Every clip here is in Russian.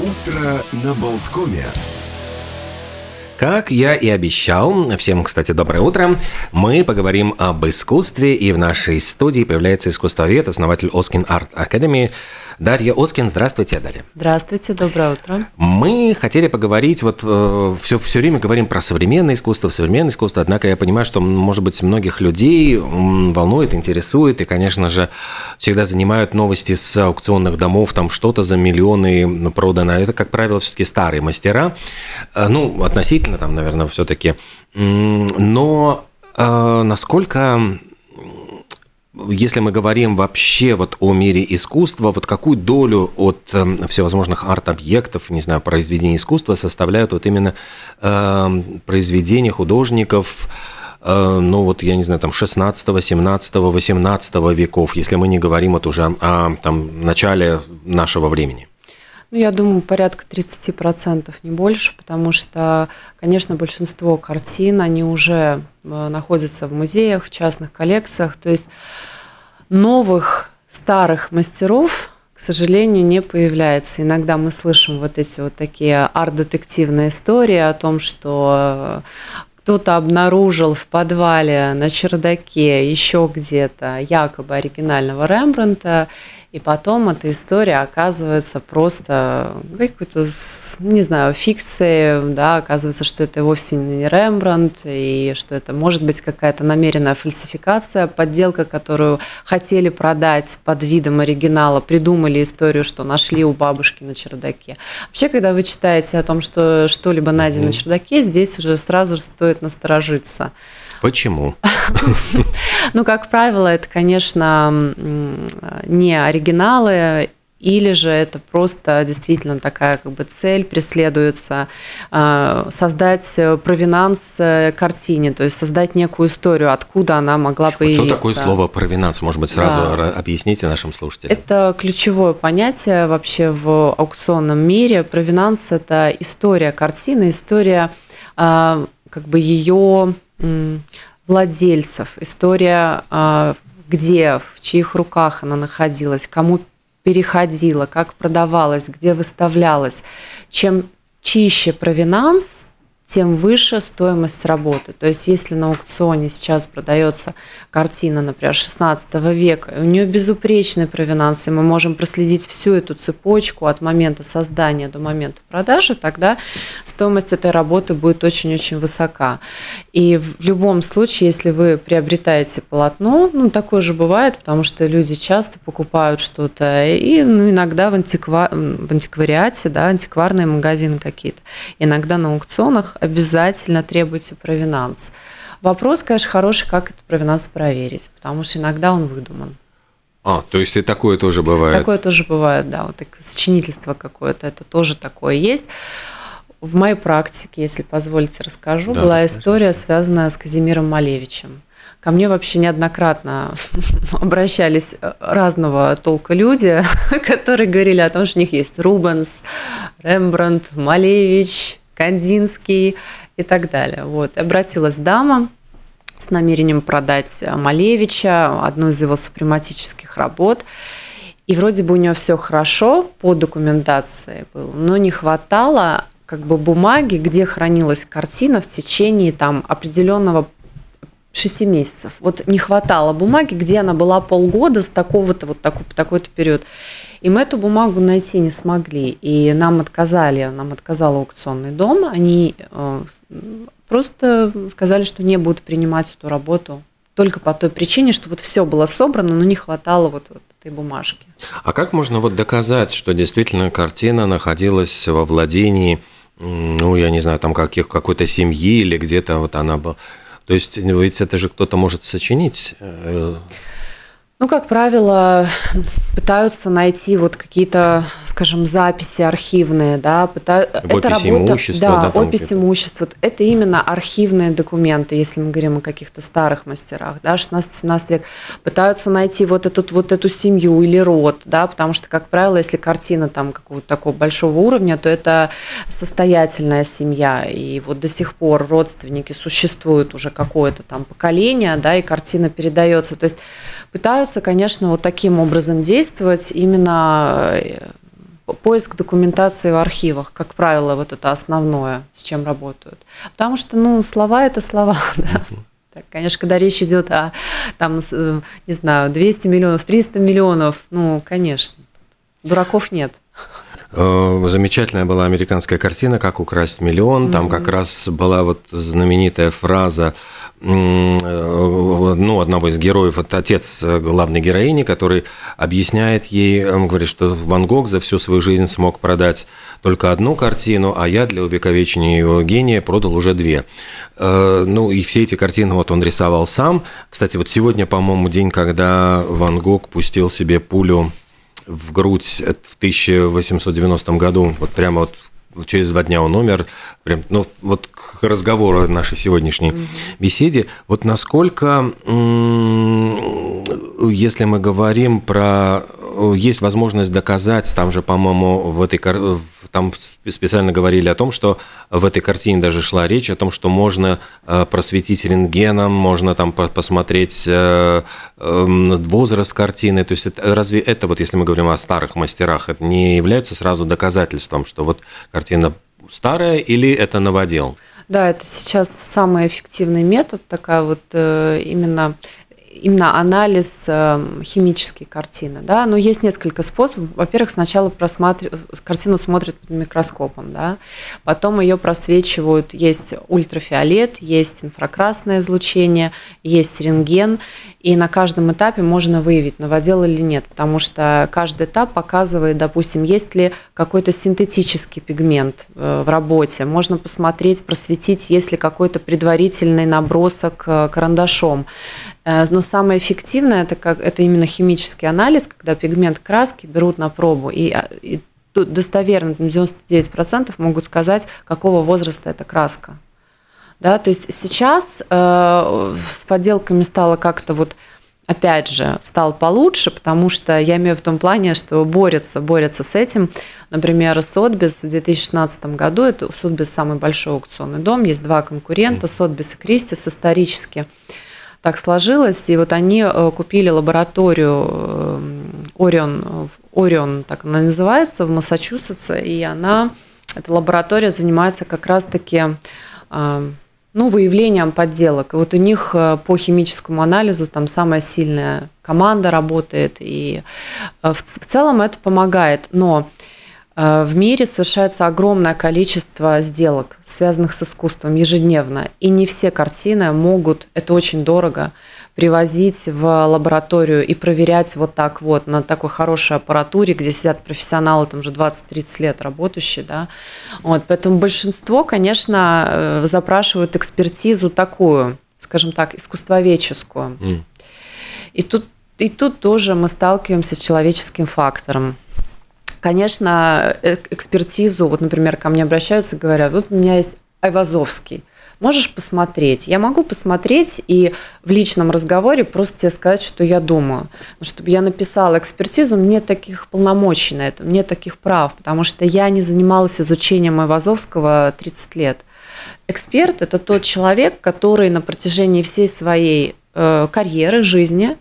Утро на Болткоме. Как я и обещал, всем, кстати, доброе утро, мы поговорим об искусстве, и в нашей студии появляется искусствовед, основатель Оскин Арт Академии Дарья Оскин. Здравствуйте, Дарья. Здравствуйте, доброе утро. Мы хотели поговорить, вот э, все, все время говорим про современное искусство, современное искусство, однако я понимаю, что, может быть, многих людей волнует, интересует, и, конечно же, всегда занимают новости с аукционных домов, там что-то за миллионы продано. Это, как правило, все-таки старые мастера, э, ну, относительно там, наверное, все-таки. Но э, насколько если мы говорим вообще вот о мире искусства, вот какую долю от э, всевозможных арт-объектов, не знаю, произведений искусства составляют вот именно э, произведения художников, э, ну вот, я не знаю, там 16, 17, 18 веков, если мы не говорим вот уже о там, начале нашего времени? Ну, я думаю, порядка 30%, не больше, потому что, конечно, большинство картин, они уже э, находятся в музеях, в частных коллекциях. То есть новых старых мастеров, к сожалению, не появляется. Иногда мы слышим вот эти вот такие арт-детективные истории о том, что кто-то обнаружил в подвале, на чердаке, еще где-то якобы оригинального Рембранта, и потом эта история оказывается просто какой-то, не знаю, фикцией, да, оказывается, что это вовсе не Рембрандт, и что это может быть какая-то намеренная фальсификация, подделка, которую хотели продать под видом оригинала, придумали историю, что нашли у бабушки на чердаке. Вообще, когда вы читаете о том, что что-либо найдено на чердаке, здесь уже сразу стоит насторожиться. Почему? Ну, как правило, это, конечно, не оригиналы, или же это просто действительно такая как бы цель преследуется а, создать провинанс э, картине, то есть создать некую историю, откуда она могла появиться. Что такое слово провинанс? Может быть, сразу да. объясните нашим слушателям. Это ключевое понятие вообще в аукционном мире. Провинанс – это история картины, история как бы ее владельцев, история, а, где, в чьих руках она находилась, кому переходила, как продавалась, где выставлялась. Чем чище провинанс, тем выше стоимость работы. То есть, если на аукционе сейчас продается картина, например, 16 века, у нее безупречный провинанс, и мы можем проследить всю эту цепочку от момента создания до момента продажи, тогда стоимость этой работы будет очень-очень высока. И в любом случае, если вы приобретаете полотно, ну, такое же бывает, потому что люди часто покупают что-то, и ну, иногда в, антиква... в антиквариате, да, антикварные магазины какие-то, иногда на аукционах обязательно требуйте провинанс. Вопрос, конечно, хороший, как этот провинанс проверить, потому что иногда он выдуман. А, то есть и такое тоже бывает? Такое тоже бывает, да. Вот такое сочинительство какое-то, это тоже такое есть. В моей практике, если позволите, расскажу, да, была история, связанная с Казимиром Малевичем. Ко мне вообще неоднократно обращались разного толка люди, которые говорили о том, что у них есть Рубенс, Рембрандт, Малевич, Кандинский и так далее. Вот. Обратилась дама с намерением продать Малевича, одну из его супрематических работ. И вроде бы у нее все хорошо по документации было, но не хватало как бы бумаги, где хранилась картина в течение там определенного шести месяцев. Вот не хватало бумаги, где она была полгода с такого-то вот такой, такой-то период. И мы эту бумагу найти не смогли. И нам отказали, нам отказал аукционный дом. Они э, просто сказали, что не будут принимать эту работу только по той причине, что вот все было собрано, но не хватало вот, вот этой бумажки. А как можно вот доказать, что действительно картина находилась во владении, ну, я не знаю, там каких, какой-то семьи или где-то вот она была? То есть ведь это же кто-то может сочинить. Э, ну, как правило, пытаются найти вот какие-то, скажем, записи архивные, да, пытаются. это работа, имущества, да, да опись имущества. Это именно архивные документы, если мы говорим о каких-то старых мастерах, да, 16-17 век. Пытаются найти вот эту вот эту семью или род, да, потому что, как правило, если картина там какого-то такого большого уровня, то это состоятельная семья, и вот до сих пор родственники существуют уже какое-то там поколение, да, и картина передается. То есть пытаются, конечно, вот таким образом действовать именно э, поиск документации в архивах, как правило, вот это основное, с чем работают. Потому что, ну, слова – это слова, да. Так, конечно, когда речь идет о, там, э, не знаю, 200 миллионов, 300 миллионов, ну, конечно, дураков нет. Э, замечательная была американская картина «Как украсть миллион». Там как раз была вот знаменитая фраза ну, одного из героев, это отец главной героини, который объясняет ей, он говорит, что Ван Гог за всю свою жизнь смог продать только одну картину, а я для увековечения его гения продал уже две. Э, ну, и все эти картины вот он рисовал сам. Кстати, вот сегодня, по-моему, день, когда Ван Гог пустил себе пулю в грудь в 1890 году, вот прямо вот через два дня он умер. Прям, ну, вот к разговору нашей сегодняшней mm-hmm. беседе, вот насколько, если мы говорим про, есть возможность доказать, там же, по-моему, в этой там специально говорили о том, что в этой картине даже шла речь о том, что можно э, просветить рентгеном, можно там посмотреть э, эм, возраст картины. То есть это, разве это, вот если мы говорим о старых мастерах, это не является сразу доказательством, что вот картина старая или это новодел? Да, это сейчас самый эффективный метод, такая вот э, именно именно анализ эм, химической картины. Да? Но есть несколько способов. Во-первых, сначала просматр... картину смотрят под микроскопом, да? потом ее просвечивают. Есть ультрафиолет, есть инфракрасное излучение, есть рентген. И на каждом этапе можно выявить, новодел или нет, потому что каждый этап показывает, допустим, есть ли какой-то синтетический пигмент э, в работе. Можно посмотреть, просветить, есть ли какой-то предварительный набросок э, карандашом. Э, но самое эффективное это, как, это именно химический анализ, когда пигмент краски берут на пробу. И, а, и тут достоверно 99% могут сказать, какого возраста эта краска. Да, то есть сейчас э, с подделками стало как-то вот опять же, стал получше, потому что я имею в том плане, что борется, борется с этим. Например, Сотбис в 2016 году, это Сотбис самый большой аукционный дом, есть два конкурента, Сотбис и Кристис исторически так сложилось. И вот они э, купили лабораторию Орион, Орион так она называется, в Массачусетсе, и она, эта лаборатория занимается как раз-таки э, ну, выявлением подделок. И вот у них э, по химическому анализу там самая сильная команда работает, и в целом это помогает. Но Э, в мире совершается огромное количество сделок, связанных с искусством ежедневно. И не все картины могут, это очень дорого, привозить в лабораторию и проверять вот так вот на такой хорошей аппаратуре, где сидят профессионалы, там уже 20-30 лет работающие. Да? Вот, поэтому большинство, конечно, э, запрашивают экспертизу такую, скажем так, искусствоведческую. Mm. И тут, и тут тоже мы сталкиваемся с человеческим фактором. Конечно, э, экспертизу, вот, например, ко мне обращаются, говорят, вот у меня есть Айвазовский, можешь посмотреть. Я могу посмотреть и в личном разговоре просто тебе сказать, что я думаю. Но чтобы я написала экспертизу, мне таких полномочий на это, мне таких прав, потому что я не занималась изучением Айвазовского 30 лет. Эксперт – это тот человек, который на протяжении всей своей э, карьеры, жизни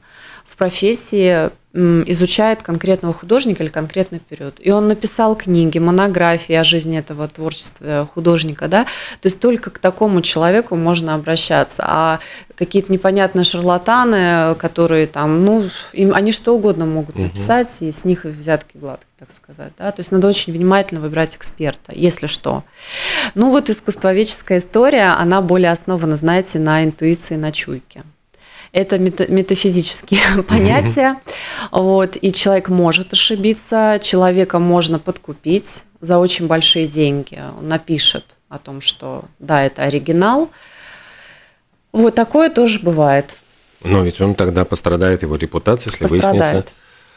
профессии изучает конкретного художника или конкретный период. И он написал книги, монографии о жизни этого творчества художника, да, то есть только к такому человеку можно обращаться. А какие-то непонятные шарлатаны, которые там, ну, им, они что угодно могут написать, угу. и с них взятки гладкие, так сказать, да, то есть надо очень внимательно выбирать эксперта, если что. Ну вот искусствоведческая история, она более основана, знаете, на интуиции, на чуйке. Это метафизические понятия. Вот, и человек может ошибиться, человека можно подкупить за очень большие деньги. Он напишет о том, что да, это оригинал. Вот такое тоже бывает. Но ведь он тогда пострадает, его репутация, если пострадает. выяснится.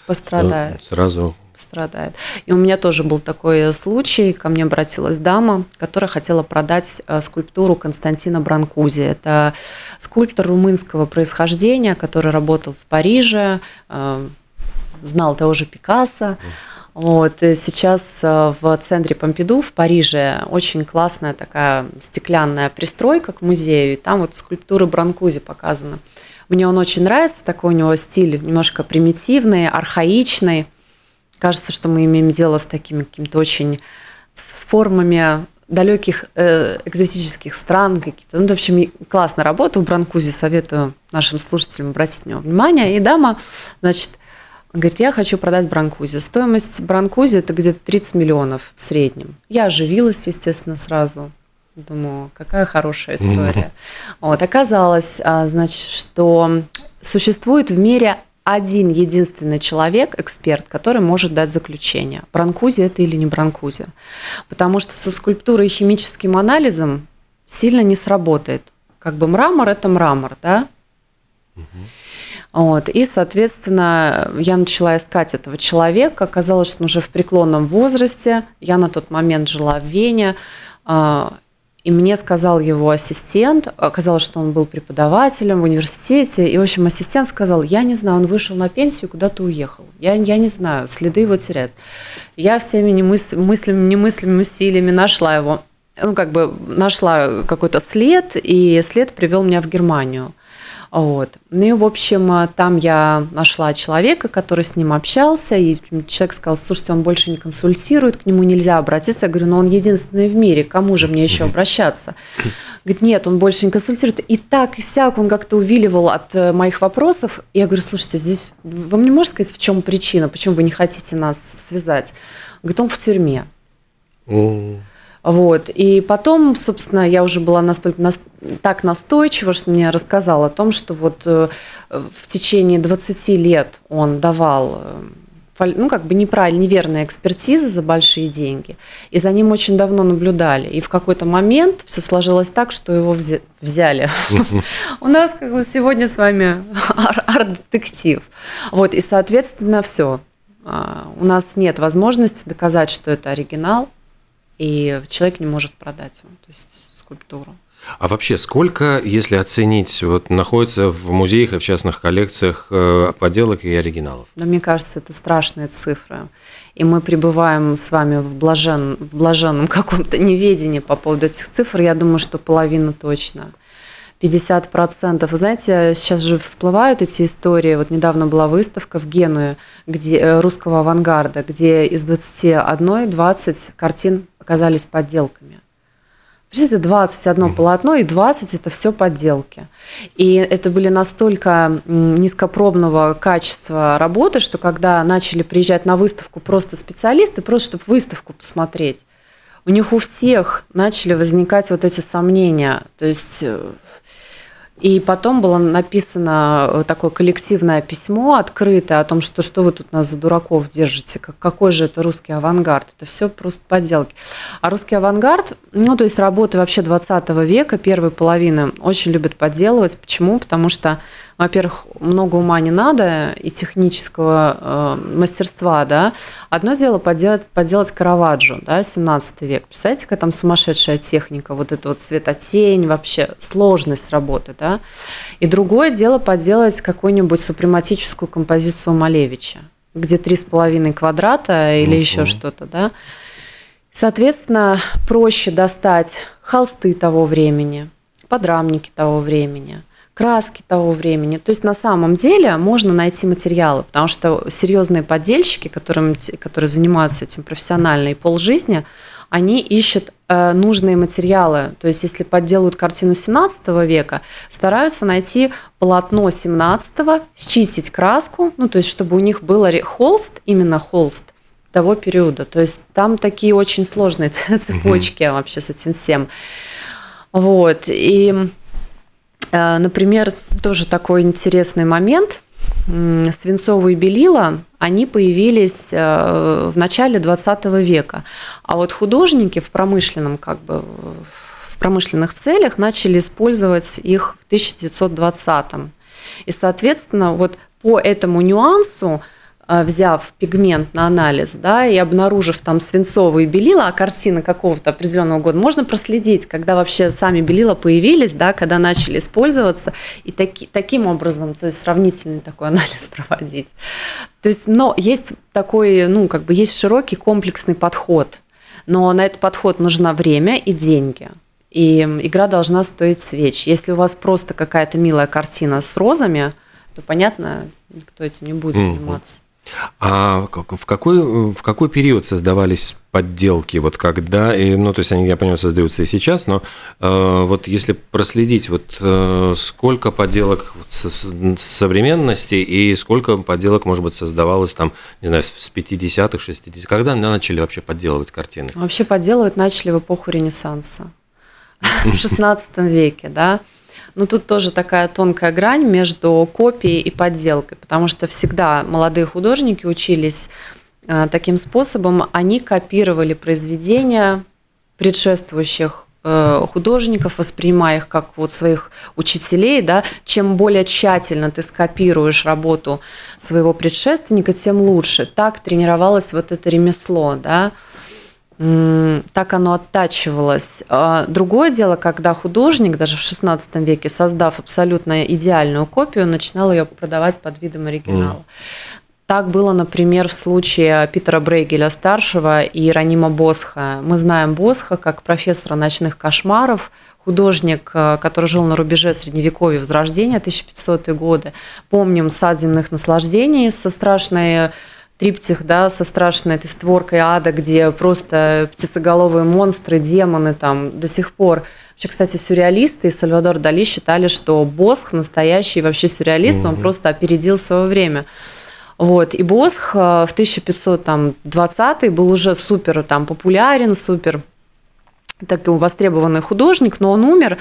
Пострадает. Сразу страдает. И у меня тоже был такой случай, ко мне обратилась дама, которая хотела продать э, скульптуру Константина Бранкузи. Это скульптор румынского происхождения, который работал в Париже, э, знал того же Пикассо. Вот, сейчас э, в центре Помпиду в Париже очень классная такая стеклянная пристройка к музею, и там вот скульптуры Бранкузи показаны. Мне он очень нравится, такой у него стиль немножко примитивный, архаичный. Кажется, что мы имеем дело с такими какими-то очень с формами далеких э, экзотических стран какие-то. Ну, в общем, классно работа у Бранкузи, советую нашим слушателям обратить на него внимание. И дама, значит, говорит, я хочу продать Бранкузи. Стоимость Бранкузи – это где-то 30 миллионов в среднем. Я оживилась, естественно, сразу. Думаю, какая хорошая история. Mm-hmm. Вот, оказалось, а, значит, что существует в мире один единственный человек, эксперт, который может дать заключение, бронкузи это или не бронкузи. Потому что со скульптурой и химическим анализом сильно не сработает. Как бы мрамор – это мрамор, да? Угу. Вот. И, соответственно, я начала искать этого человека. Оказалось, что он уже в преклонном возрасте. Я на тот момент жила в Вене. И мне сказал его ассистент, оказалось, что он был преподавателем в университете, и, в общем, ассистент сказал, я не знаю, он вышел на пенсию, куда-то уехал. Я, я не знаю, следы его терять. Я всеми немыс- мыслями, немыслимыми усилиями нашла его, ну, как бы нашла какой-то след, и след привел меня в Германию. Вот. Ну и, в общем, э, там я нашла человека, который с ним общался, и человек сказал, слушайте, он больше не консультирует, к нему нельзя обратиться. Я говорю, ну он единственный в мире, кому же мне еще обращаться? Говорит, нет, он больше не консультирует. И так, и сяк, он как-то увиливал от э, моих вопросов. Я говорю, слушайте, здесь, вы мне можете сказать, в чем причина, почему вы не хотите нас связать? Говорит, он в тюрьме. Вот. И потом, собственно, я уже была настолько, нас, так настойчива, что мне рассказал о том, что вот э, в течение 20 лет он давал э, ну, как бы неправильно, неверные экспертизы за большие деньги. И за ним очень давно наблюдали. И в какой-то момент все сложилось так, что его взяли. У нас как бы сегодня с вами арт-детектив. Вот, и, соответственно, все. А, у нас нет возможности доказать, что это оригинал и человек не может продать его, то есть скульптуру. А вообще, сколько, если оценить, вот находится в музеях и в частных коллекциях э, поделок и оригиналов? Да, мне кажется, это страшные цифры. И мы пребываем с вами в, блажен, в блаженном каком-то неведении по поводу этих цифр. Я думаю, что половина точно. 50%. Вы знаете, сейчас же всплывают эти истории. Вот недавно была выставка в Генуе где, э, русского авангарда, где из 21 20 картин оказались подделками. Представляете, 21 mm. полотно и 20 это все подделки. И это были настолько низкопробного качества работы, что когда начали приезжать на выставку просто специалисты, просто чтобы выставку посмотреть, у них у всех начали возникать вот эти сомнения. То есть э, и потом было написано э, такое коллективное письмо открытое о том, что что вы тут нас за дураков держите, какой же это русский авангард. Это все просто подделки. А русский авангард, ну то есть работы вообще 20 века, первой половины, очень любят подделывать. Почему? Потому что во-первых, много ума не надо и технического э, мастерства, да. Одно дело поделать, поделать Караваджо, да, 17 век. Представляете, какая там сумасшедшая техника, вот это вот светотень, вообще сложность работы, да. И другое дело поделать какую-нибудь супрематическую композицию Малевича, где три с половиной квадрата или uh-huh. еще что-то, да. Соответственно, проще достать холсты того времени, подрамники того времени – краски того времени. То есть на самом деле можно найти материалы, потому что серьезные поддельщики, которым, которые занимаются этим профессионально и полжизни, они ищут э, нужные материалы. То есть если подделывают картину 17 века, стараются найти полотно 17 счистить краску, ну то есть чтобы у них был холст, именно холст, того периода. То есть там такие очень сложные цепочки вообще с этим всем. Вот. И например, тоже такой интересный момент. Свинцовые белила, они появились э, в начале 20 века. А вот художники в промышленном, как бы, в промышленных целях начали использовать их в 1920-м. И, соответственно, вот по этому нюансу взяв пигмент на анализ, да, и обнаружив там свинцовые белила, а картина какого-то определенного года, можно проследить, когда вообще сами белила появились, да, когда начали использоваться, и таки, таким образом, то есть сравнительный такой анализ проводить. То есть, но есть такой, ну, как бы есть широкий комплексный подход, но на этот подход нужно время и деньги. И игра должна стоить свеч. Если у вас просто какая-то милая картина с розами, то, понятно, никто этим не будет заниматься. А в какой, в какой период создавались подделки? Вот когда, и, ну, то есть они, я понимаю, создаются и сейчас, но э, вот если проследить, вот э, сколько подделок с, современности и сколько подделок, может быть, создавалось там, не знаю, с 50-х, 60-х, когда начали вообще подделывать картины? Вообще подделывать начали в эпоху Ренессанса, в 16 веке, да. Но тут тоже такая тонкая грань между копией и подделкой, потому что всегда молодые художники учились э, таким способом, они копировали произведения предшествующих э, художников, воспринимая их как вот своих учителей, да, чем более тщательно ты скопируешь работу своего предшественника, тем лучше. Так тренировалось вот это ремесло, да так оно оттачивалось. А другое дело, когда художник, даже в XVI веке, создав абсолютно идеальную копию, начинал ее продавать под видом оригинала. Mm. Так было, например, в случае Питера Брейгеля старшего и Ранима Босха. Мы знаем Босха как профессора ночных кошмаров, художник, э, который жил на рубеже Средневековья Возрождения, 1500-е годы. Помним «Сад земных наслаждений» со страшной триптих, да, со страшной этой створкой ада, где просто птицеголовые монстры, демоны там до сих пор. Вообще, кстати, сюрреалисты и Сальвадор Дали считали, что Босх настоящий вообще сюрреалист, угу. он просто опередил свое время. Вот. И Босх э, в 1520 был уже супер там, популярен, супер такой востребованный художник, но он умер.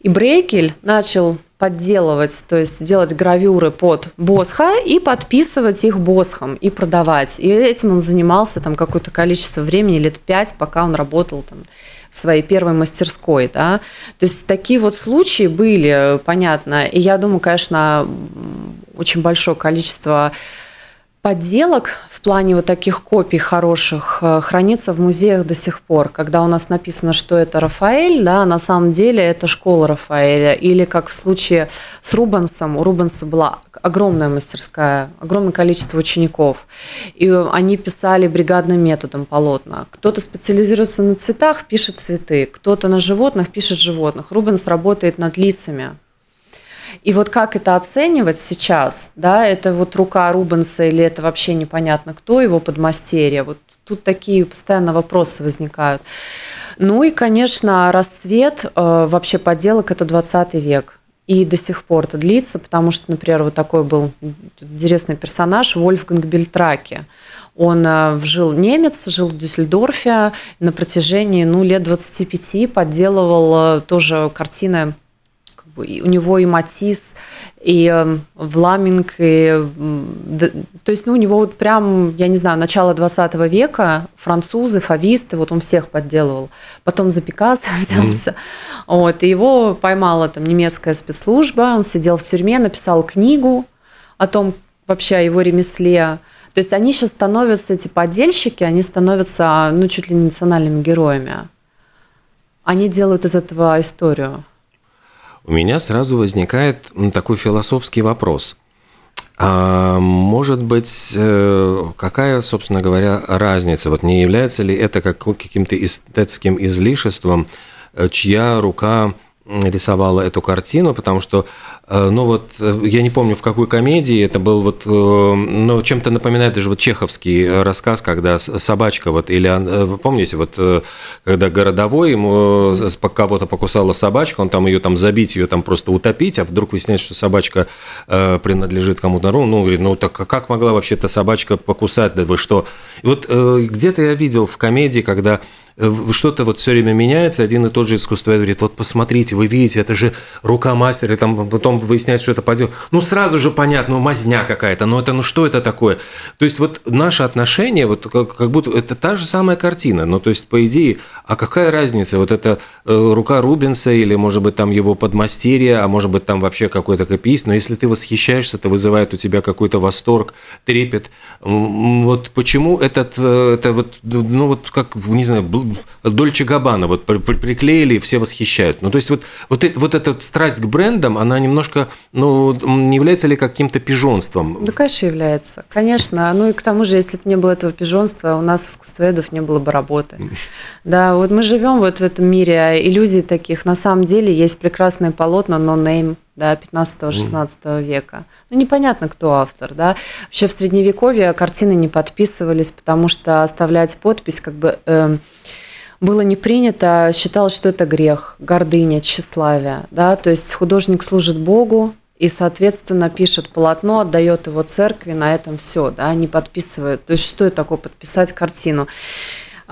И Брейкель начал подделывать, то есть делать гравюры под Босха и подписывать их Босхом и продавать. И этим он занимался там какое-то количество времени, лет пять, пока он работал там в своей первой мастерской, да. То есть такие вот случаи были, понятно. И я думаю, конечно, очень большое количество подделок в плане вот таких копий хороших э, хранится в музеях до сих пор. Когда у нас написано, что это Рафаэль, да, на самом деле это школа Рафаэля. Или как в случае с Рубенсом, у Рубенса была огромная мастерская, огромное количество учеников. И они писали бригадным методом полотна. Кто-то специализируется на цветах, пишет цветы. Кто-то на животных, пишет животных. Рубенс работает над лицами. И вот как это оценивать сейчас, да, это вот рука Рубенса или это вообще непонятно кто, его подмастерье, вот тут такие постоянно вопросы возникают. Ну и, конечно, расцвет э, вообще подделок – это 20 век. И до сих пор это длится, потому что, например, вот такой был интересный персонаж Вольфганг Бельтраки. Он э, жил немец, жил в Дюссельдорфе, на протяжении ну, лет 25 подделывал э, тоже картины у него и Матис, и эм, Вламинг, и, то есть, ну, у него вот прям, я не знаю, начало 20 века, французы, фависты, вот он всех подделывал. Потом за Пикассо взялся. Mm-hmm. Вот, и его поймала там немецкая спецслужба, он сидел в тюрьме, написал книгу о том, вообще о его ремесле. То есть они сейчас становятся, эти подельщики, они становятся, ну, чуть ли не национальными героями. Они делают из этого историю у меня сразу возникает такой философский вопрос. А может быть, э, какая, собственно говоря, разница? Вот не является ли это каким-то эстетским излишеством, э, чья рука рисовала эту картину, потому что, э, ну вот, э, я не помню, в какой комедии это был вот, ну, чем-то напоминает даже вот чеховский рассказ, когда собачка вот, или, вы помните, вот, когда городовой, ему кого-то покусала собачка, он там ее там забить, ее там просто утопить, а вдруг выясняется, что собачка принадлежит кому-то, ну, ну, говорит, ну, так как могла вообще эта собачка покусать, да вы что? И вот где-то я видел в комедии, когда что-то вот все время меняется, один и тот же искусствовед говорит, вот посмотрите, вы видите, это же рука мастера, там потом выясняется, что это подел. Ну, сразу же понятно, ну, мазня какая-то, но это, ну, что это такое? То есть вот наше отношение, вот как, как будто это та же самая картина, ну, то есть, по идее, а какая разница, вот это э, рука Рубенса или, может быть, там его подмастерье, а может быть, там вообще какой-то копиист, но если ты восхищаешься, это вызывает у тебя какой-то восторг, трепет. Вот почему этот, э, это вот, ну, вот как, не знаю, Дольче Габбана вот приклеили, и все восхищают. Ну, то есть вот, вот, вот эта страсть к брендам, она немножко, ну, не является ли каким-то пижонством? Да, конечно, является. Конечно. Ну и к тому же, если бы не было этого пижонства, у нас искусствоведов не было бы работы. Да, вот мы живем вот в этом мире иллюзий таких. На самом деле есть прекрасные полотна, но name да, 15-16 века. Ну, непонятно, кто автор, да. Вообще в Средневековье картины не подписывались, потому что оставлять подпись как бы... Э, было не принято, считалось, что это грех, гордыня, тщеславие. Да? То есть художник служит Богу, и, соответственно, пишет полотно, отдает его церкви, на этом все, да, не подписывает. То есть, что это такое подписать картину?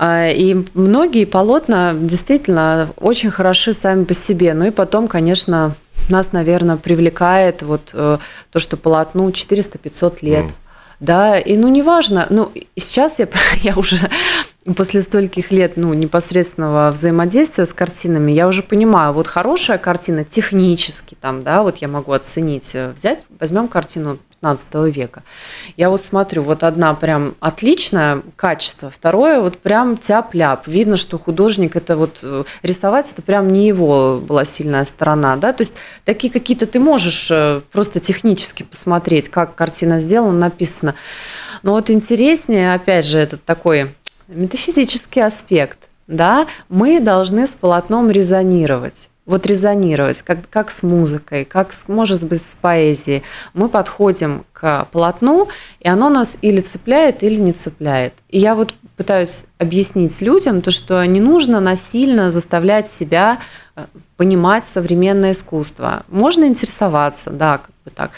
А, и многие полотна действительно очень хороши сами по себе. Ну и потом, конечно, нас, наверное, привлекает вот э, то, что полотну 400-500 лет. Mm. Да, и ну неважно, ну сейчас я, я уже после стольких лет ну, непосредственного взаимодействия с картинами, я уже понимаю, вот хорошая картина технически там, да, вот я могу оценить, э, взять, возьмем картину 15 века. Я вот смотрю, вот одна прям отличное качество, второе вот прям тяп-ляп. Видно, что художник это вот э, рисовать, это прям не его была сильная сторона, да, то есть такие какие-то ты можешь э, просто технически посмотреть, как картина сделана, написана. Но вот интереснее, опять же, этот такой метафизический аспект, да, мы должны с полотном резонировать. Вот резонировать, как, как с музыкой, как, с, может быть, с поэзией. Мы подходим к полотну, и оно нас или цепляет, или не цепляет. И я вот пытаюсь объяснить людям то, что не нужно насильно заставлять себя э, понимать современное искусство. Можно интересоваться, да, как бы так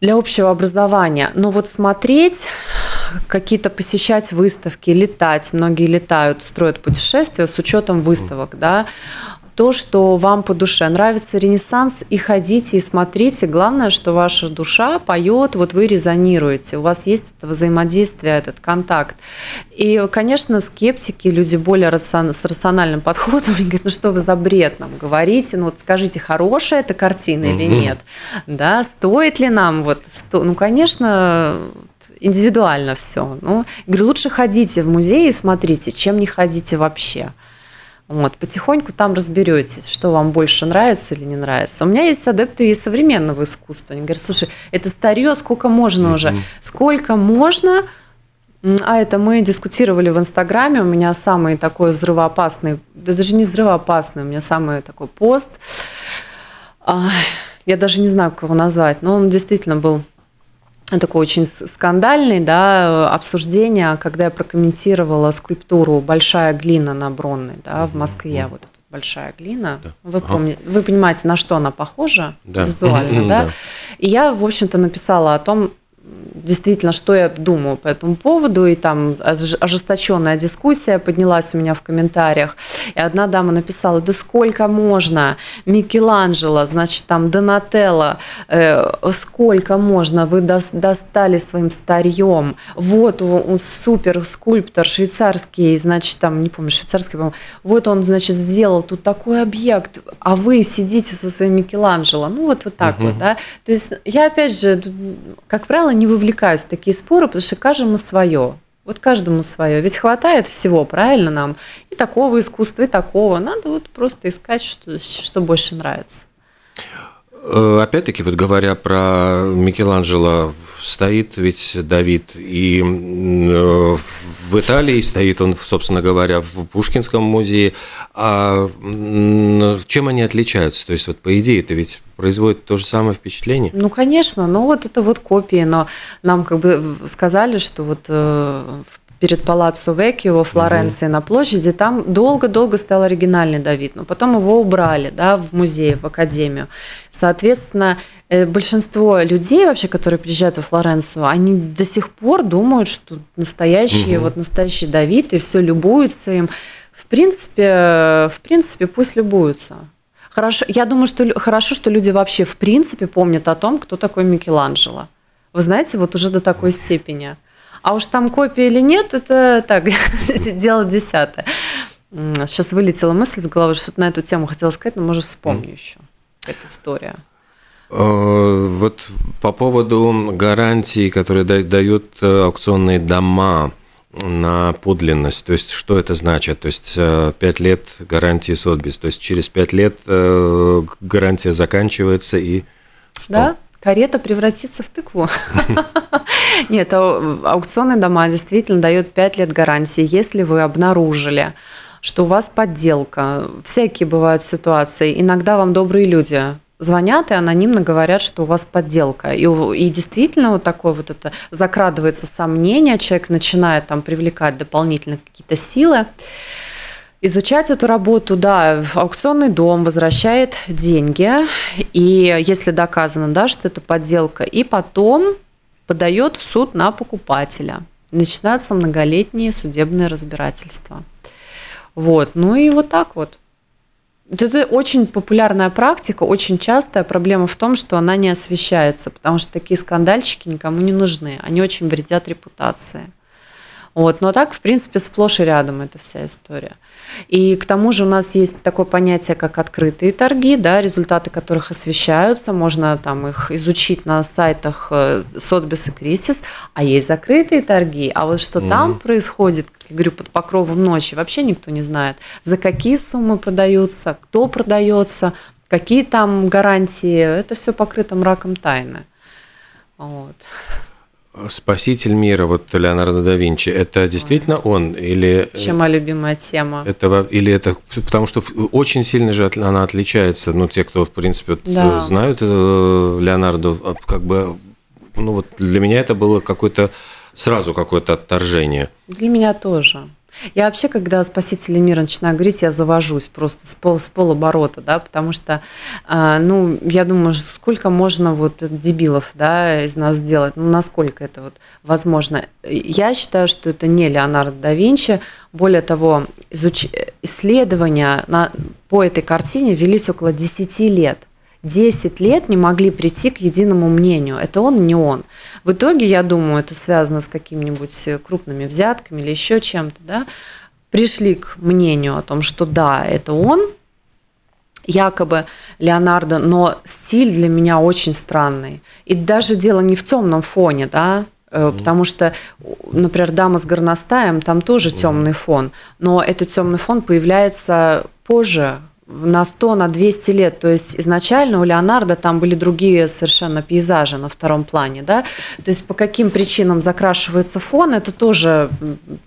для общего образования. Но вот смотреть, какие-то посещать выставки, летать, многие летают, строят путешествия с учетом выставок, да, то, что вам по душе. Нравится Ренессанс, и ходите, и смотрите. Главное, что ваша душа поет, вот вы резонируете, у вас есть это взаимодействие, этот контакт. И, конечно, скептики, люди более рацион, с рациональным подходом, они говорят, ну что вы за бред нам говорите, ну вот скажите, хорошая эта картина или нет, да, стоит ли нам вот, сто... ну, конечно, индивидуально все. Ну, говорю, лучше ходите в музей и смотрите, чем не ходите вообще. Вот, потихоньку там разберетесь, что вам больше нравится или не нравится. У меня есть адепты и современного искусства. Они говорят, слушай, это старье, сколько можно уже? Сколько можно? А это мы дискутировали в Инстаграме. У меня самый такой взрывоопасный, даже не взрывоопасный, у меня самый такой пост. Я даже не знаю, как его назвать, но он действительно был такой очень скандальный да, обсуждение, когда я прокомментировала скульптуру «Большая глина» на Бронной да, в Москве. Вот эта большая глина. Да. Вы, помните, вы понимаете, на что она похожа да. визуально, да? да? И я, в общем-то, написала о том, действительно, что я думаю по этому поводу, и там ожесточенная дискуссия поднялась у меня в комментариях, и одна дама написала, да сколько можно, Микеланджело, значит, там Донателло, э, сколько можно, вы достали своим старьем, вот он супер скульптор швейцарский, значит, там, не помню, швейцарский, по вот он, значит, сделал тут такой объект, а вы сидите со своим Микеланджело, ну вот, вот так угу. вот, да, то есть я, опять же, как правило, не вовлекаюсь в такие споры, потому что каждому свое. Вот каждому свое. Ведь хватает всего, правильно нам? И такого искусства, и такого. Надо вот просто искать, что, что больше нравится. Э, опять-таки, вот говоря про Микеланджело, стоит ведь Давид и э, в Италии стоит он, собственно говоря, в Пушкинском музее. А чем они отличаются? То есть, вот по идее, это ведь производит то же самое впечатление? Ну, конечно, но вот это вот копии, но нам как бы сказали, что вот э, в перед Палаццо Веккио во Флоренции угу. на площади, там долго-долго стоял оригинальный Давид, но потом его убрали да, в музей, в академию. Соответственно, э, большинство людей вообще, которые приезжают во Флоренцию, они до сих пор думают, что настоящий, угу. вот настоящий Давид, и все любуются им. В принципе, в принципе, пусть любуются. Хорошо, я думаю, что хорошо, что люди вообще в принципе помнят о том, кто такой Микеланджело. Вы знаете, вот уже до такой степени. А уж там копия или нет, это так, дело десятое. Сейчас вылетела мысль с головы, что-то на эту тему хотела сказать, но, может, вспомню еще. Эта история. Э, вот по поводу гарантий, которые дают э, аукционные дома на подлинность, то есть что это значит? То есть 5 э, лет гарантии Сотбис, то есть через 5 лет гарантия заканчивается и что? Да, карета превратится в тыкву. Нет, а, аукционные дома действительно дают 5 лет гарантии, если вы обнаружили, что у вас подделка. Всякие бывают ситуации. Иногда вам добрые люди звонят и анонимно говорят, что у вас подделка. И, и действительно вот такое вот это закрадывается сомнение, человек начинает там привлекать дополнительно какие-то силы. Изучать эту работу, да, аукционный дом возвращает деньги, и если доказано, да, что это подделка, и потом подает в суд на покупателя. Начинаются многолетние судебные разбирательства. Вот, ну и вот так вот. Это очень популярная практика, очень частая проблема в том, что она не освещается, потому что такие скандальчики никому не нужны, они очень вредят репутации. Вот. Но так, в принципе, сплошь и рядом эта вся история. И к тому же у нас есть такое понятие, как открытые торги, да, результаты которых освещаются, можно там их изучить на сайтах Сотбис и Кристис, а есть закрытые торги, а вот что mm там происходит, как я говорю, под покровом ночи, вообще никто не знает, за какие суммы продаются, кто продается, какие там гарантии, это все покрыто мраком тайны. Вот. Спаситель мира, вот Леонардо да Винчи, это действительно он или чем моя любимая тема? Это или это потому что очень сильно же она отличается, ну те, кто в принципе вот да. знают э, Леонардо, а, как бы, ну вот для меня это было какое-то сразу какое-то отторжение. Для меня тоже. Я вообще, когда спасители мира начинаю говорить, я завожусь просто с, пол, с полоборота, да, потому что, э, ну, я думаю, сколько можно вот дебилов, да, из нас сделать, ну, насколько это вот возможно. Я считаю, что это не Леонардо да Винчи, более того, изуч... исследования на... по этой картине велись около 10 лет. 10 лет не могли прийти к единому мнению. Это он, не он. В итоге, я думаю, это связано с какими-нибудь крупными взятками или еще чем-то, да, пришли к мнению о том, что да, это он, якобы Леонардо, но стиль для меня очень странный. И даже дело не в темном фоне, да, mm Потому что, например, дама с горностаем, там тоже темный фон, но этот темный фон появляется позже, на 100, на 200 лет. То есть изначально у Леонардо там были другие совершенно пейзажи на втором плане. Да? То есть по каким причинам закрашивается фон, это тоже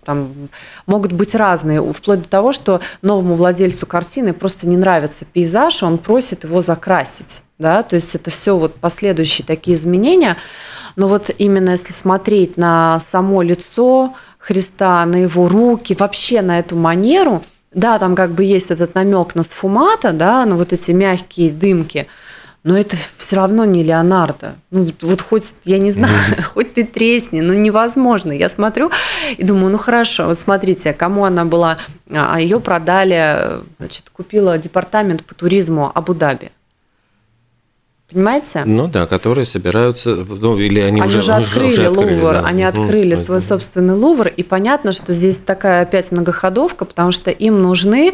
там, могут быть разные. Вплоть до того, что новому владельцу картины просто не нравится пейзаж, он просит его закрасить. Да? То есть это все вот последующие такие изменения. Но вот именно если смотреть на само лицо Христа, на его руки, вообще на эту манеру – да, там как бы есть этот намек на сфумата, да, на вот эти мягкие дымки, но это все равно не Леонардо. Ну, вот хоть, я не знаю, mm-hmm. хоть ты тресни, ну, невозможно. Я смотрю и думаю, ну, хорошо, вот смотрите, кому она была, а ее продали, значит, купила департамент по туризму Абу-Даби. Понимаете? Ну да, которые собираются, ну или они, они уже, уже открыли уже открыли, Лувр, да. они открыли угу. свой собственный Лувр, и понятно, что здесь такая опять многоходовка, потому что им нужны,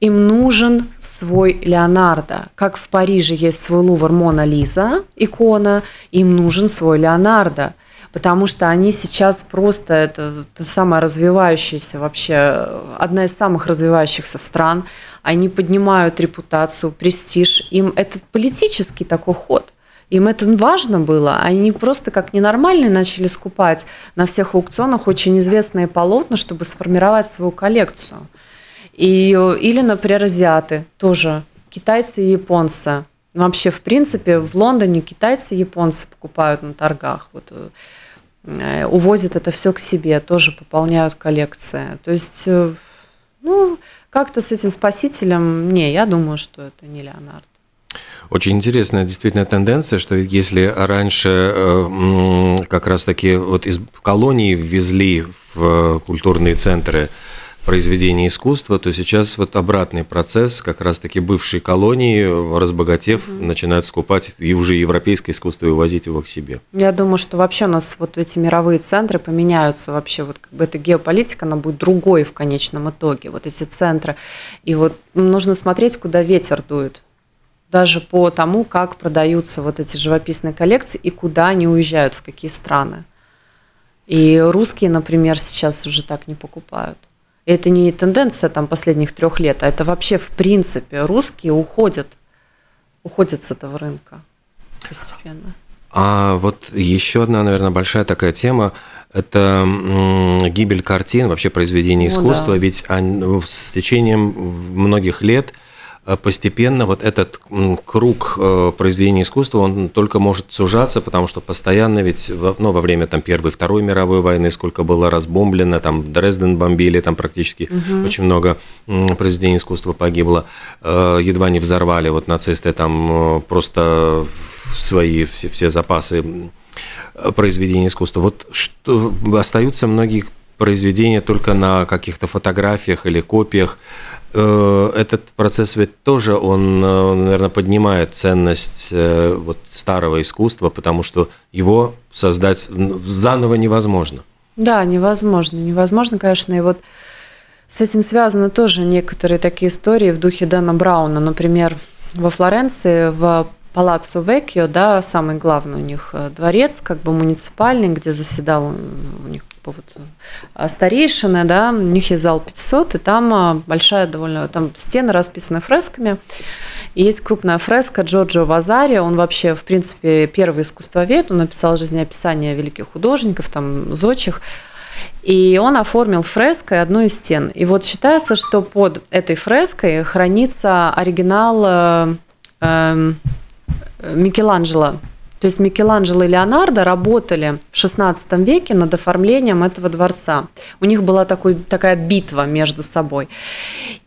им нужен свой Леонардо. Как в Париже есть свой Лувр Мона Лиза, икона, им нужен свой Леонардо потому что они сейчас просто, это, это самая развивающаяся вообще, одна из самых развивающихся стран, они поднимают репутацию, престиж, им это политический такой ход. Им это важно было. Они просто как ненормальные начали скупать на всех аукционах очень известные полотна, чтобы сформировать свою коллекцию. И, или, например, азиаты тоже, китайцы и японцы. Вообще, в принципе, в Лондоне китайцы и японцы покупают на торгах. Вот Э, увозят это все к себе, тоже пополняют коллекции. То есть, э, ну, как-то с этим спасителем, не, я думаю, что это не Леонард. Очень интересная действительно тенденция, что если раньше э, как раз-таки вот из колонии ввезли в культурные центры произведения искусства, то сейчас вот обратный процесс, как раз-таки бывшие колонии, разбогатев, mm-hmm. начинают скупать и уже европейское искусство и увозить его к себе. Я думаю, что вообще у нас вот эти мировые центры поменяются вообще, вот как бы эта геополитика, она будет другой в конечном итоге, вот эти центры. И вот нужно смотреть, куда ветер дует даже по тому, как продаются вот эти живописные коллекции и куда они уезжают, в какие страны. И русские, например, сейчас уже так не покупают. Это не тенденция там последних трех лет, а это вообще в принципе русские уходят, уходят с этого рынка постепенно. А вот еще одна, наверное, большая такая тема – это гибель картин, вообще произведений искусства. да. Ведь они, с течением многих лет постепенно вот этот круг э, произведения искусства, он только может сужаться, потому что постоянно ведь во, ну, во время там, Первой и Второй мировой войны сколько было разбомблено, там Дрезден бомбили, там практически угу. очень много произведений искусства погибло, едва не взорвали вот нацисты там просто свои все, все запасы произведений искусства. Вот что остаются многие произведения только на каких-то фотографиях или копиях. Э, этот процесс ведь тоже, он, э, наверное, поднимает ценность э, вот старого искусства, потому что его создать заново невозможно. Да, невозможно. Невозможно, конечно. И вот с этим связаны тоже некоторые такие истории в духе Дэна Брауна. Например, во Флоренции в Палаццо Веккио, да, самый главный у них дворец, как бы муниципальный, где заседал у них вот э, старейшины, да, у них есть зал 500, и там э, большая довольно, там стены расписаны фресками, и есть крупная фреска Джорджо Вазари, он вообще, в принципе, первый искусствовед, он написал жизнеописание великих художников, там, зодчих, и он оформил фреской одну из стен. И вот считается, что под этой фреской хранится оригинал э, Микеланджело. То есть Микеланджело и Леонардо работали в XVI веке над оформлением этого дворца. У них была такой, такая битва между собой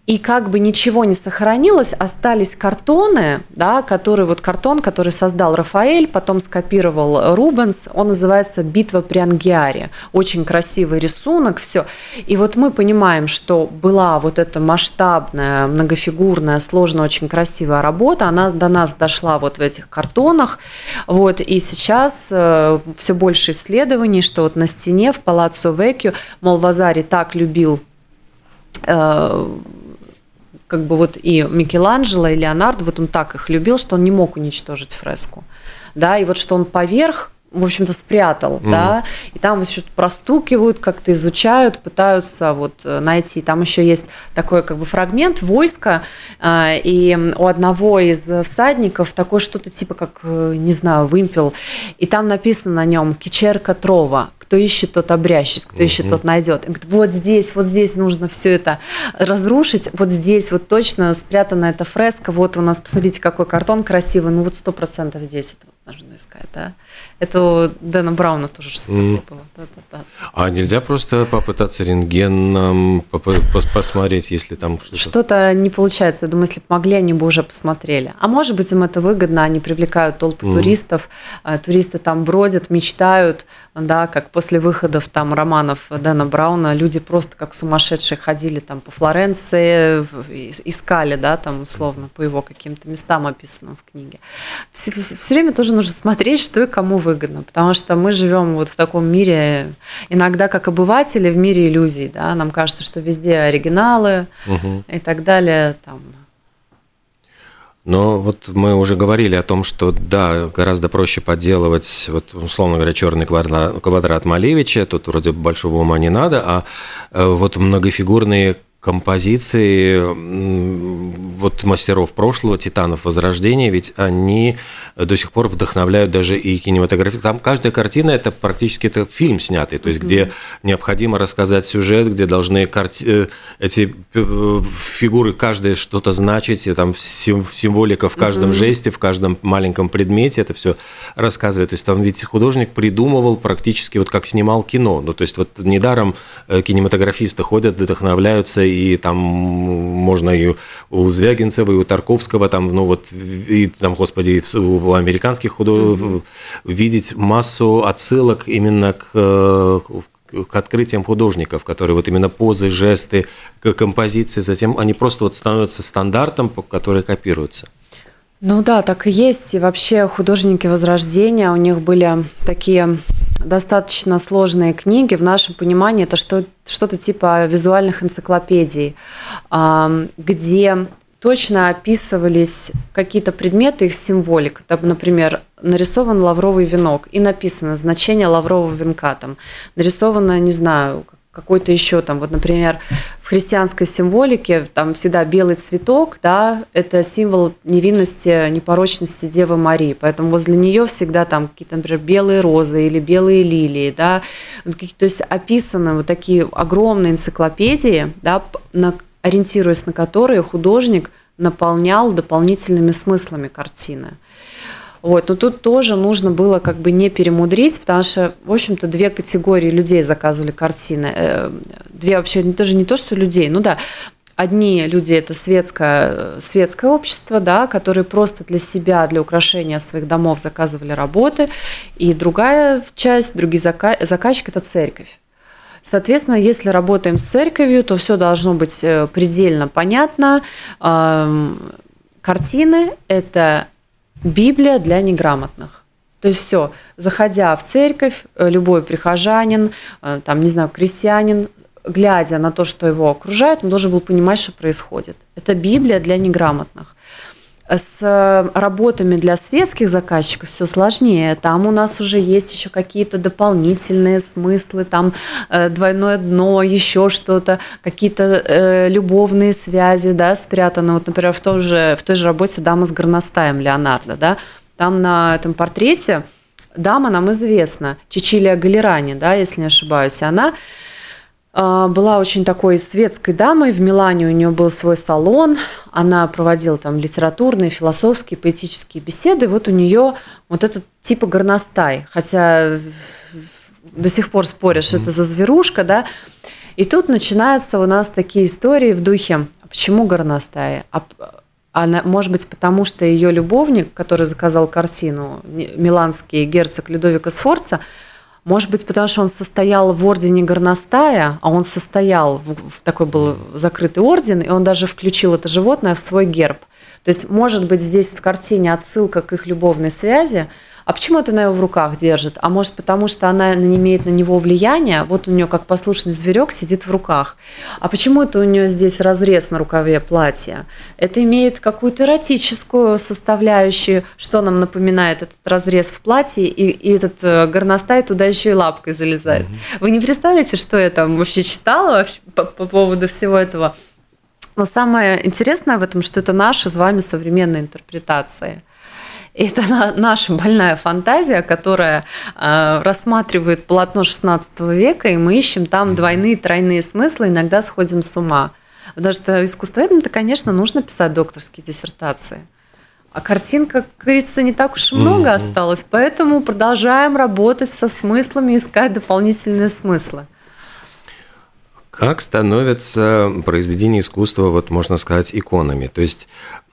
и как бы ничего не сохранилось, остались картоны, да, который вот картон, который создал Рафаэль, потом скопировал Рубенс, он называется «Битва при Ангиаре». Очень красивый рисунок, все. И вот мы понимаем, что была вот эта масштабная, многофигурная, сложная, очень красивая работа, она до нас дошла вот в этих картонах, вот, и сейчас э, все больше исследований, что вот на стене в Палаццо Веккио, мол, Вазари так любил э, как бы вот и Микеланджело, и Леонардо, вот он так их любил, что он не мог уничтожить фреску. Да, и вот что он поверх в общем-то, спрятал, mm да, и там что-то простукивают, как-то изучают, пытаются вот э, найти. Там еще есть такой как бы фрагмент войска, э, и у одного из всадников такое что-то типа как, э, не знаю, вымпел, и там написано на нем «Кичерка Трова», кто ищет, тот обрящет, кто ищет, тот найдет. И говорит, вот здесь, вот здесь нужно все это разрушить, вот здесь вот точно спрятана эта фреска, вот у нас, посмотрите, какой картон красивый, ну вот сто процентов здесь это нужно искать, да. Это у Дэна Брауна тоже что-то mm. такое было. Да, да, да. А нельзя просто попытаться рентгеном посмотреть, если там что-то... Что-то не получается. Я думаю, если бы могли, они бы уже посмотрели. А может быть, им это выгодно, они привлекают толпы mm. туристов, а, туристы там бродят, мечтают, да, как после выходов там романов Дэна Брауна, люди просто как сумасшедшие ходили там по Флоренции, искали, да, там условно по его каким-то местам описанным в книге. Все, все время тоже нужно смотреть, что и кому выгодно, потому что мы живем вот в таком мире, иногда как обыватели в мире иллюзий, да, нам кажется, что везде оригиналы угу. и так далее, там, но вот мы уже говорили о том, что да, гораздо проще подделывать, вот, условно говоря, черный квадрат, квадрат Малевича, тут вроде большого ума не надо, а э, вот многофигурные композиции вот мастеров прошлого, титанов Возрождения, ведь они до сих пор вдохновляют даже и кинематографию. Там каждая картина – это практически это фильм снятый, то есть mm-hmm. где необходимо рассказать сюжет, где должны карти... Э, эти э, фигуры каждая что-то значить, и там символика в каждом mm-hmm. жесте, в каждом маленьком предмете, это все рассказывает. То есть там ведь художник придумывал практически вот как снимал кино. Ну, то есть вот недаром э, кинематографисты ходят, вдохновляются и там можно и у Звягинцева, и у Тарковского, там, ну вот, и там, господи, у американских художников mm-hmm. видеть массу отсылок именно к к открытиям художников, которые вот именно позы, жесты, композиции, затем они просто вот становятся стандартом, который копируется. Ну да, так и есть. И вообще художники Возрождения, у них были такие достаточно сложные книги. В нашем понимании это что, что-то типа визуальных энциклопедий, где точно описывались какие-то предметы, их символика. Там, например, нарисован лавровый венок и написано значение лаврового венка. Там нарисовано, не знаю, какой-то еще там, вот, например, в христианской символике там всегда белый цветок, да, это символ невинности, непорочности Девы Марии, поэтому возле нее всегда там какие-то, например, белые розы или белые лилии, да, то есть описаны вот такие огромные энциклопедии, да, на, ориентируясь на которые художник наполнял дополнительными смыслами картины. Вот, но тут тоже нужно было как бы не перемудрить, потому что, в общем-то, две категории людей заказывали картины. Э, две вообще, даже не то, что людей, ну да, Одни люди – это светское, светское общество, да, которые просто для себя, для украшения своих домов заказывали работы. И другая часть, другие заказчики – это церковь. Соответственно, если работаем с церковью, то все должно быть э, предельно понятно. Картины – это Библия для неграмотных. То есть все, заходя в церковь, э, любой прихожанин, э, там, не знаю, крестьянин, глядя на то, что его окружает, он должен был понимать, что происходит. Это Библия для неграмотных. С работами для светских заказчиков все сложнее. Там у нас уже есть еще какие-то дополнительные смыслы, там э, двойное дно, еще что-то, какие-то э, любовные связи, да, спрятаны. Вот, например, в, том же, в той же работе «Дама с горностаем» Леонардо, да, там на этом портрете дама нам известна, Чичилия Галерани, да, если не ошибаюсь, она была очень такой светской дамой. В Милане у нее был свой салон. Она проводила там литературные, философские, поэтические беседы. Вот у нее вот этот типа горностай. Хотя до сих пор спорят, что это за зверушка, да. И тут начинаются у нас такие истории в духе, а почему горностай? А, она, может быть, потому что ее любовник, который заказал картину, миланский герцог Людовика Сфорца, может быть, потому что он состоял в ордене горностая, а он состоял, в, такой был закрытый орден, и он даже включил это животное в свой герб. То есть, может быть, здесь в картине отсылка к их любовной связи, а почему это она его в руках держит? А может, потому что она не имеет на него влияния? Вот у нее как послушный зверек сидит в руках. А почему это у нее здесь разрез на рукаве платья? Это имеет какую-то эротическую составляющую, что нам напоминает этот разрез в платье, и, и этот э, горностай туда еще и лапкой залезает. Mm-hmm. Вы не представляете, что я там вообще читала по, по поводу всего этого? Но самое интересное в этом, что это наши с вами современные интерпретации – это наша больная фантазия, которая э, рассматривает полотно XVI века, и мы ищем там двойные, тройные смыслы, иногда сходим с ума. Потому что искусствоведам-то, конечно, нужно писать докторские диссертации. А картин, как говорится, не так уж и много mm-hmm. осталось, поэтому продолжаем работать со смыслами, искать дополнительные смыслы. Как становятся произведения искусства, вот можно сказать, иконами? То есть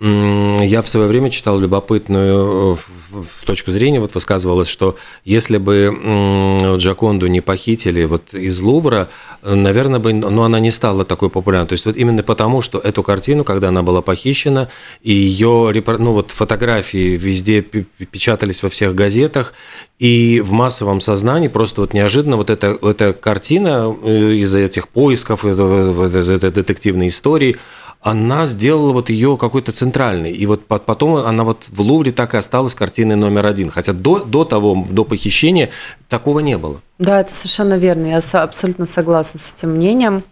я в свое время читал любопытную э, точку зрения, вот высказывалось, что если бы Джаконду не похитили вот из Лувра, наверное, бы, но она не стала такой популярной. То есть вот именно потому, что эту картину, когда она была похищена, и ее ну, вот фотографии везде печатались во всех газетах, и в массовом сознании просто вот неожиданно вот эта, эта картина э, из-за этих поисков, из этой детективной истории – она сделала вот ее какой-то центральной. И вот потом она вот в Лувре так и осталась картиной номер один. Хотя до, до того, до похищения такого не было. Да, это совершенно верно. Я абсолютно согласна с этим мнением.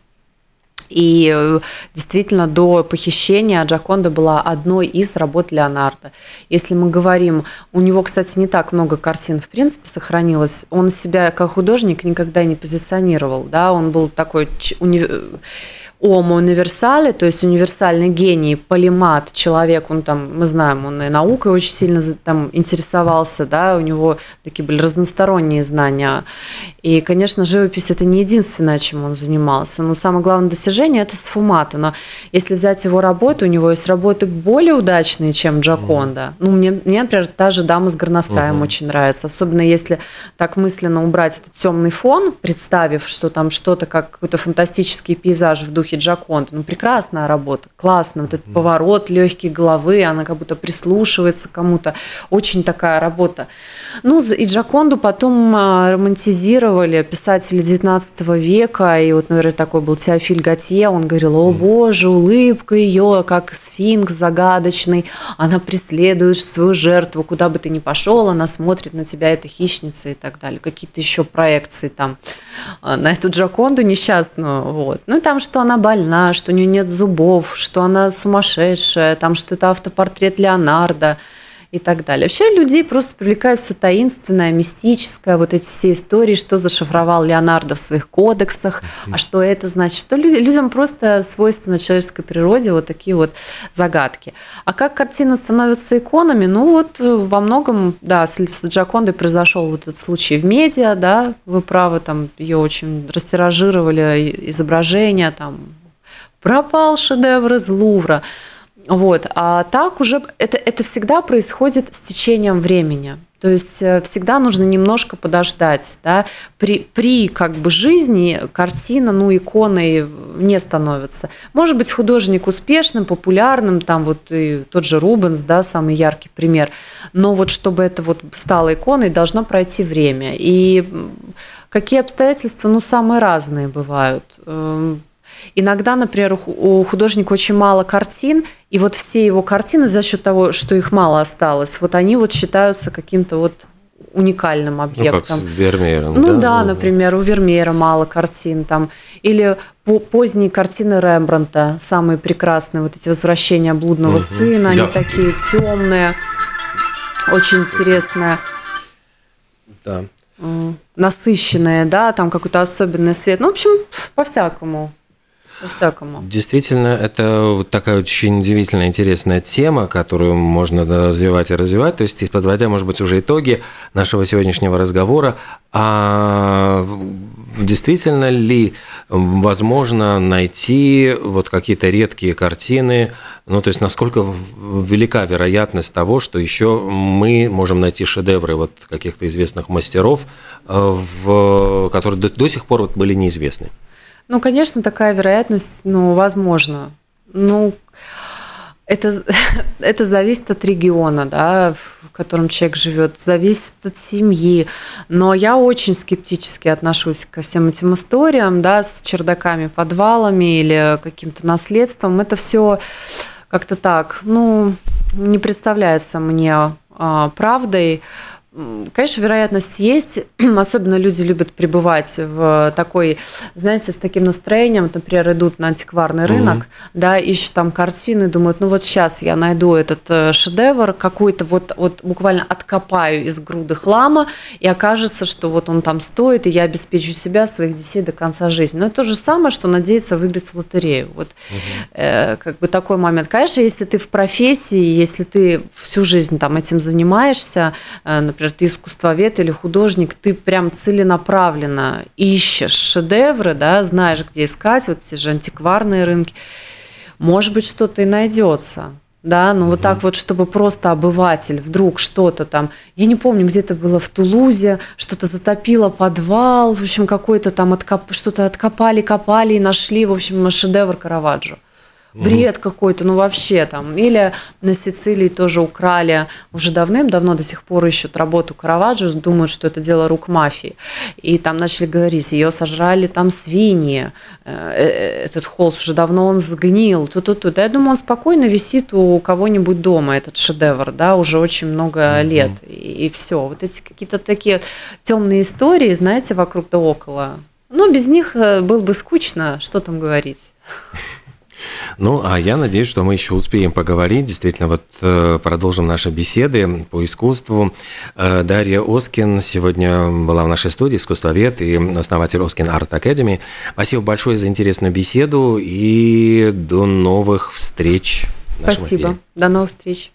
И э, действительно, до похищения Джаконда была одной из работ Леонардо. Если мы говорим, у него, кстати, не так много картин, в принципе, сохранилось. Он себя как художник никогда не позиционировал. Да? Он был такой Омо универсале, то есть универсальный гений, полимат, человек, он там, мы знаем, он и наукой очень сильно там интересовался, да, у него такие были разносторонние знания. И, конечно, живопись – это не единственное, чем он занимался. Но самое главное достижение – это сфумата. Но если взять его работу, у него есть работы более удачные, чем Джаконда. Mm. Ну, мне, мне, например, та же «Дама с горностаем» mm-hmm. очень нравится. Особенно если так мысленно убрать этот темный фон, представив, что там что-то, как какой-то фантастический пейзаж в духе духе Джаконда. Ну, прекрасная работа, классно. Вот этот mm-hmm. поворот легкий головы, она как будто прислушивается к кому-то. Очень такая работа. Ну, и Джаконду потом а, романтизировали писатели 19 века. И вот, наверное, такой был Теофиль Готье. Он говорил, о боже, улыбка ее, как сфинкс загадочный. Она преследует свою жертву. Куда бы ты ни пошел, она смотрит на тебя, это хищница и так далее. Какие-то еще проекции там а, на эту Джаконду несчастную. Вот. Ну, там, что она больна, что у нее нет зубов, что она сумасшедшая, там, что это автопортрет Леонардо. И так далее. Вообще людей просто привлекает все таинственное, мистическое, вот эти все истории, что зашифровал Леонардо в своих кодексах, а что это значит, что людям просто свойственно человеческой природе вот такие вот загадки. А как картины становятся иконами? Ну вот э, во многом, да, с Джакондой произошел вот этот случай в медиа, да, вы правы, там ее очень растиражировали, изображения, там пропал шедевр из Лувра. Вот. А так уже это, это всегда происходит с течением времени. То есть э, всегда нужно немножко подождать. Да? При, при как бы жизни картина, ну, иконой не становится. Может быть, художник успешным, популярным, там вот и тот же Рубенс, да, самый яркий пример. Но вот чтобы это вот стало иконой, должно пройти время. И какие обстоятельства, ну, самые разные бывают. Иногда, например, у художника очень мало картин, и вот все его картины за счет того, что их мало осталось, вот они вот считаются каким-то вот уникальным объектом. Ну, как с Вермеером, ну, да? да, например, у Вермеера мало картин там. Или поздние картины Рембранта, самые прекрасные, вот эти «Возвращения блудного угу. сына», да. они такие темные, очень интересные. Да. Насыщенные, да, там какой-то особенный свет. Ну, в общем, по-всякому. По-всякому. Действительно, это вот такая очень удивительная, интересная тема, которую можно развивать и развивать. То есть, подводя, может быть, уже итоги нашего сегодняшнего разговора, а действительно ли возможно найти вот какие-то редкие картины, ну, то есть, насколько велика вероятность того, что еще мы можем найти шедевры вот каких-то известных мастеров, э, в, которые до, до сих пор вот были неизвестны? Ну, конечно, такая вероятность, ну, возможно. Ну, это, это зависит от региона, да, в котором человек живет, зависит от семьи. Но я очень скептически отношусь ко всем этим историям, да, с чердаками, подвалами или каким-то наследством. Это все как-то так, ну, не представляется мне а, правдой. Конечно, вероятность есть. Особенно люди любят пребывать в такой, знаете, с таким настроением, например, идут на антикварный рынок, mm-hmm. да, ищут там картины, думают, ну вот сейчас я найду этот э, шедевр, какой-то вот, вот буквально откопаю из груды хлама, и окажется, что вот он там стоит, и я обеспечу себя, своих детей до конца жизни. Но это то же самое, что надеяться выиграть в лотерею. Вот mm-hmm. э, как бы такой момент. Конечно, если ты в профессии, если ты всю жизнь там этим занимаешься, э, например, например, ты искусствовед или художник, ты прям целенаправленно ищешь шедевры, да, знаешь, где искать, вот эти же антикварные рынки, может быть, что-то и найдется. Да, но угу. вот так вот, чтобы просто обыватель вдруг что-то там, я не помню, где это было в Тулузе, что-то затопило подвал, в общем, какой-то там откоп, что-то откопали, копали и нашли, в общем, шедевр Караваджо бред mm какой-то, ну вообще там. Или на Сицилии тоже украли уже давным-давно до сих пор ищут работу Караваджо, думают, что это дело рук мафии. И там начали говорить, ее сожрали там свиньи, э, э, этот холст уже давно он сгнил, тут-тут-тут. Я думаю, он спокойно висит у кого-нибудь дома, этот шедевр, да, уже очень много mm лет. И, и все. Вот эти какие-то такие темные истории, знаете, вокруг да около. Ну, без них э, было бы скучно, что там говорить. Ну, а я надеюсь, что мы еще успеем поговорить. Действительно, вот э, продолжим наши беседы по искусству. Э, Дарья Оскин сегодня была в нашей студии, искусствовед и основатель Оскин Арт Академи. Спасибо большое за интересную беседу и до новых встреч. Спасибо. Эфире. До новых встреч.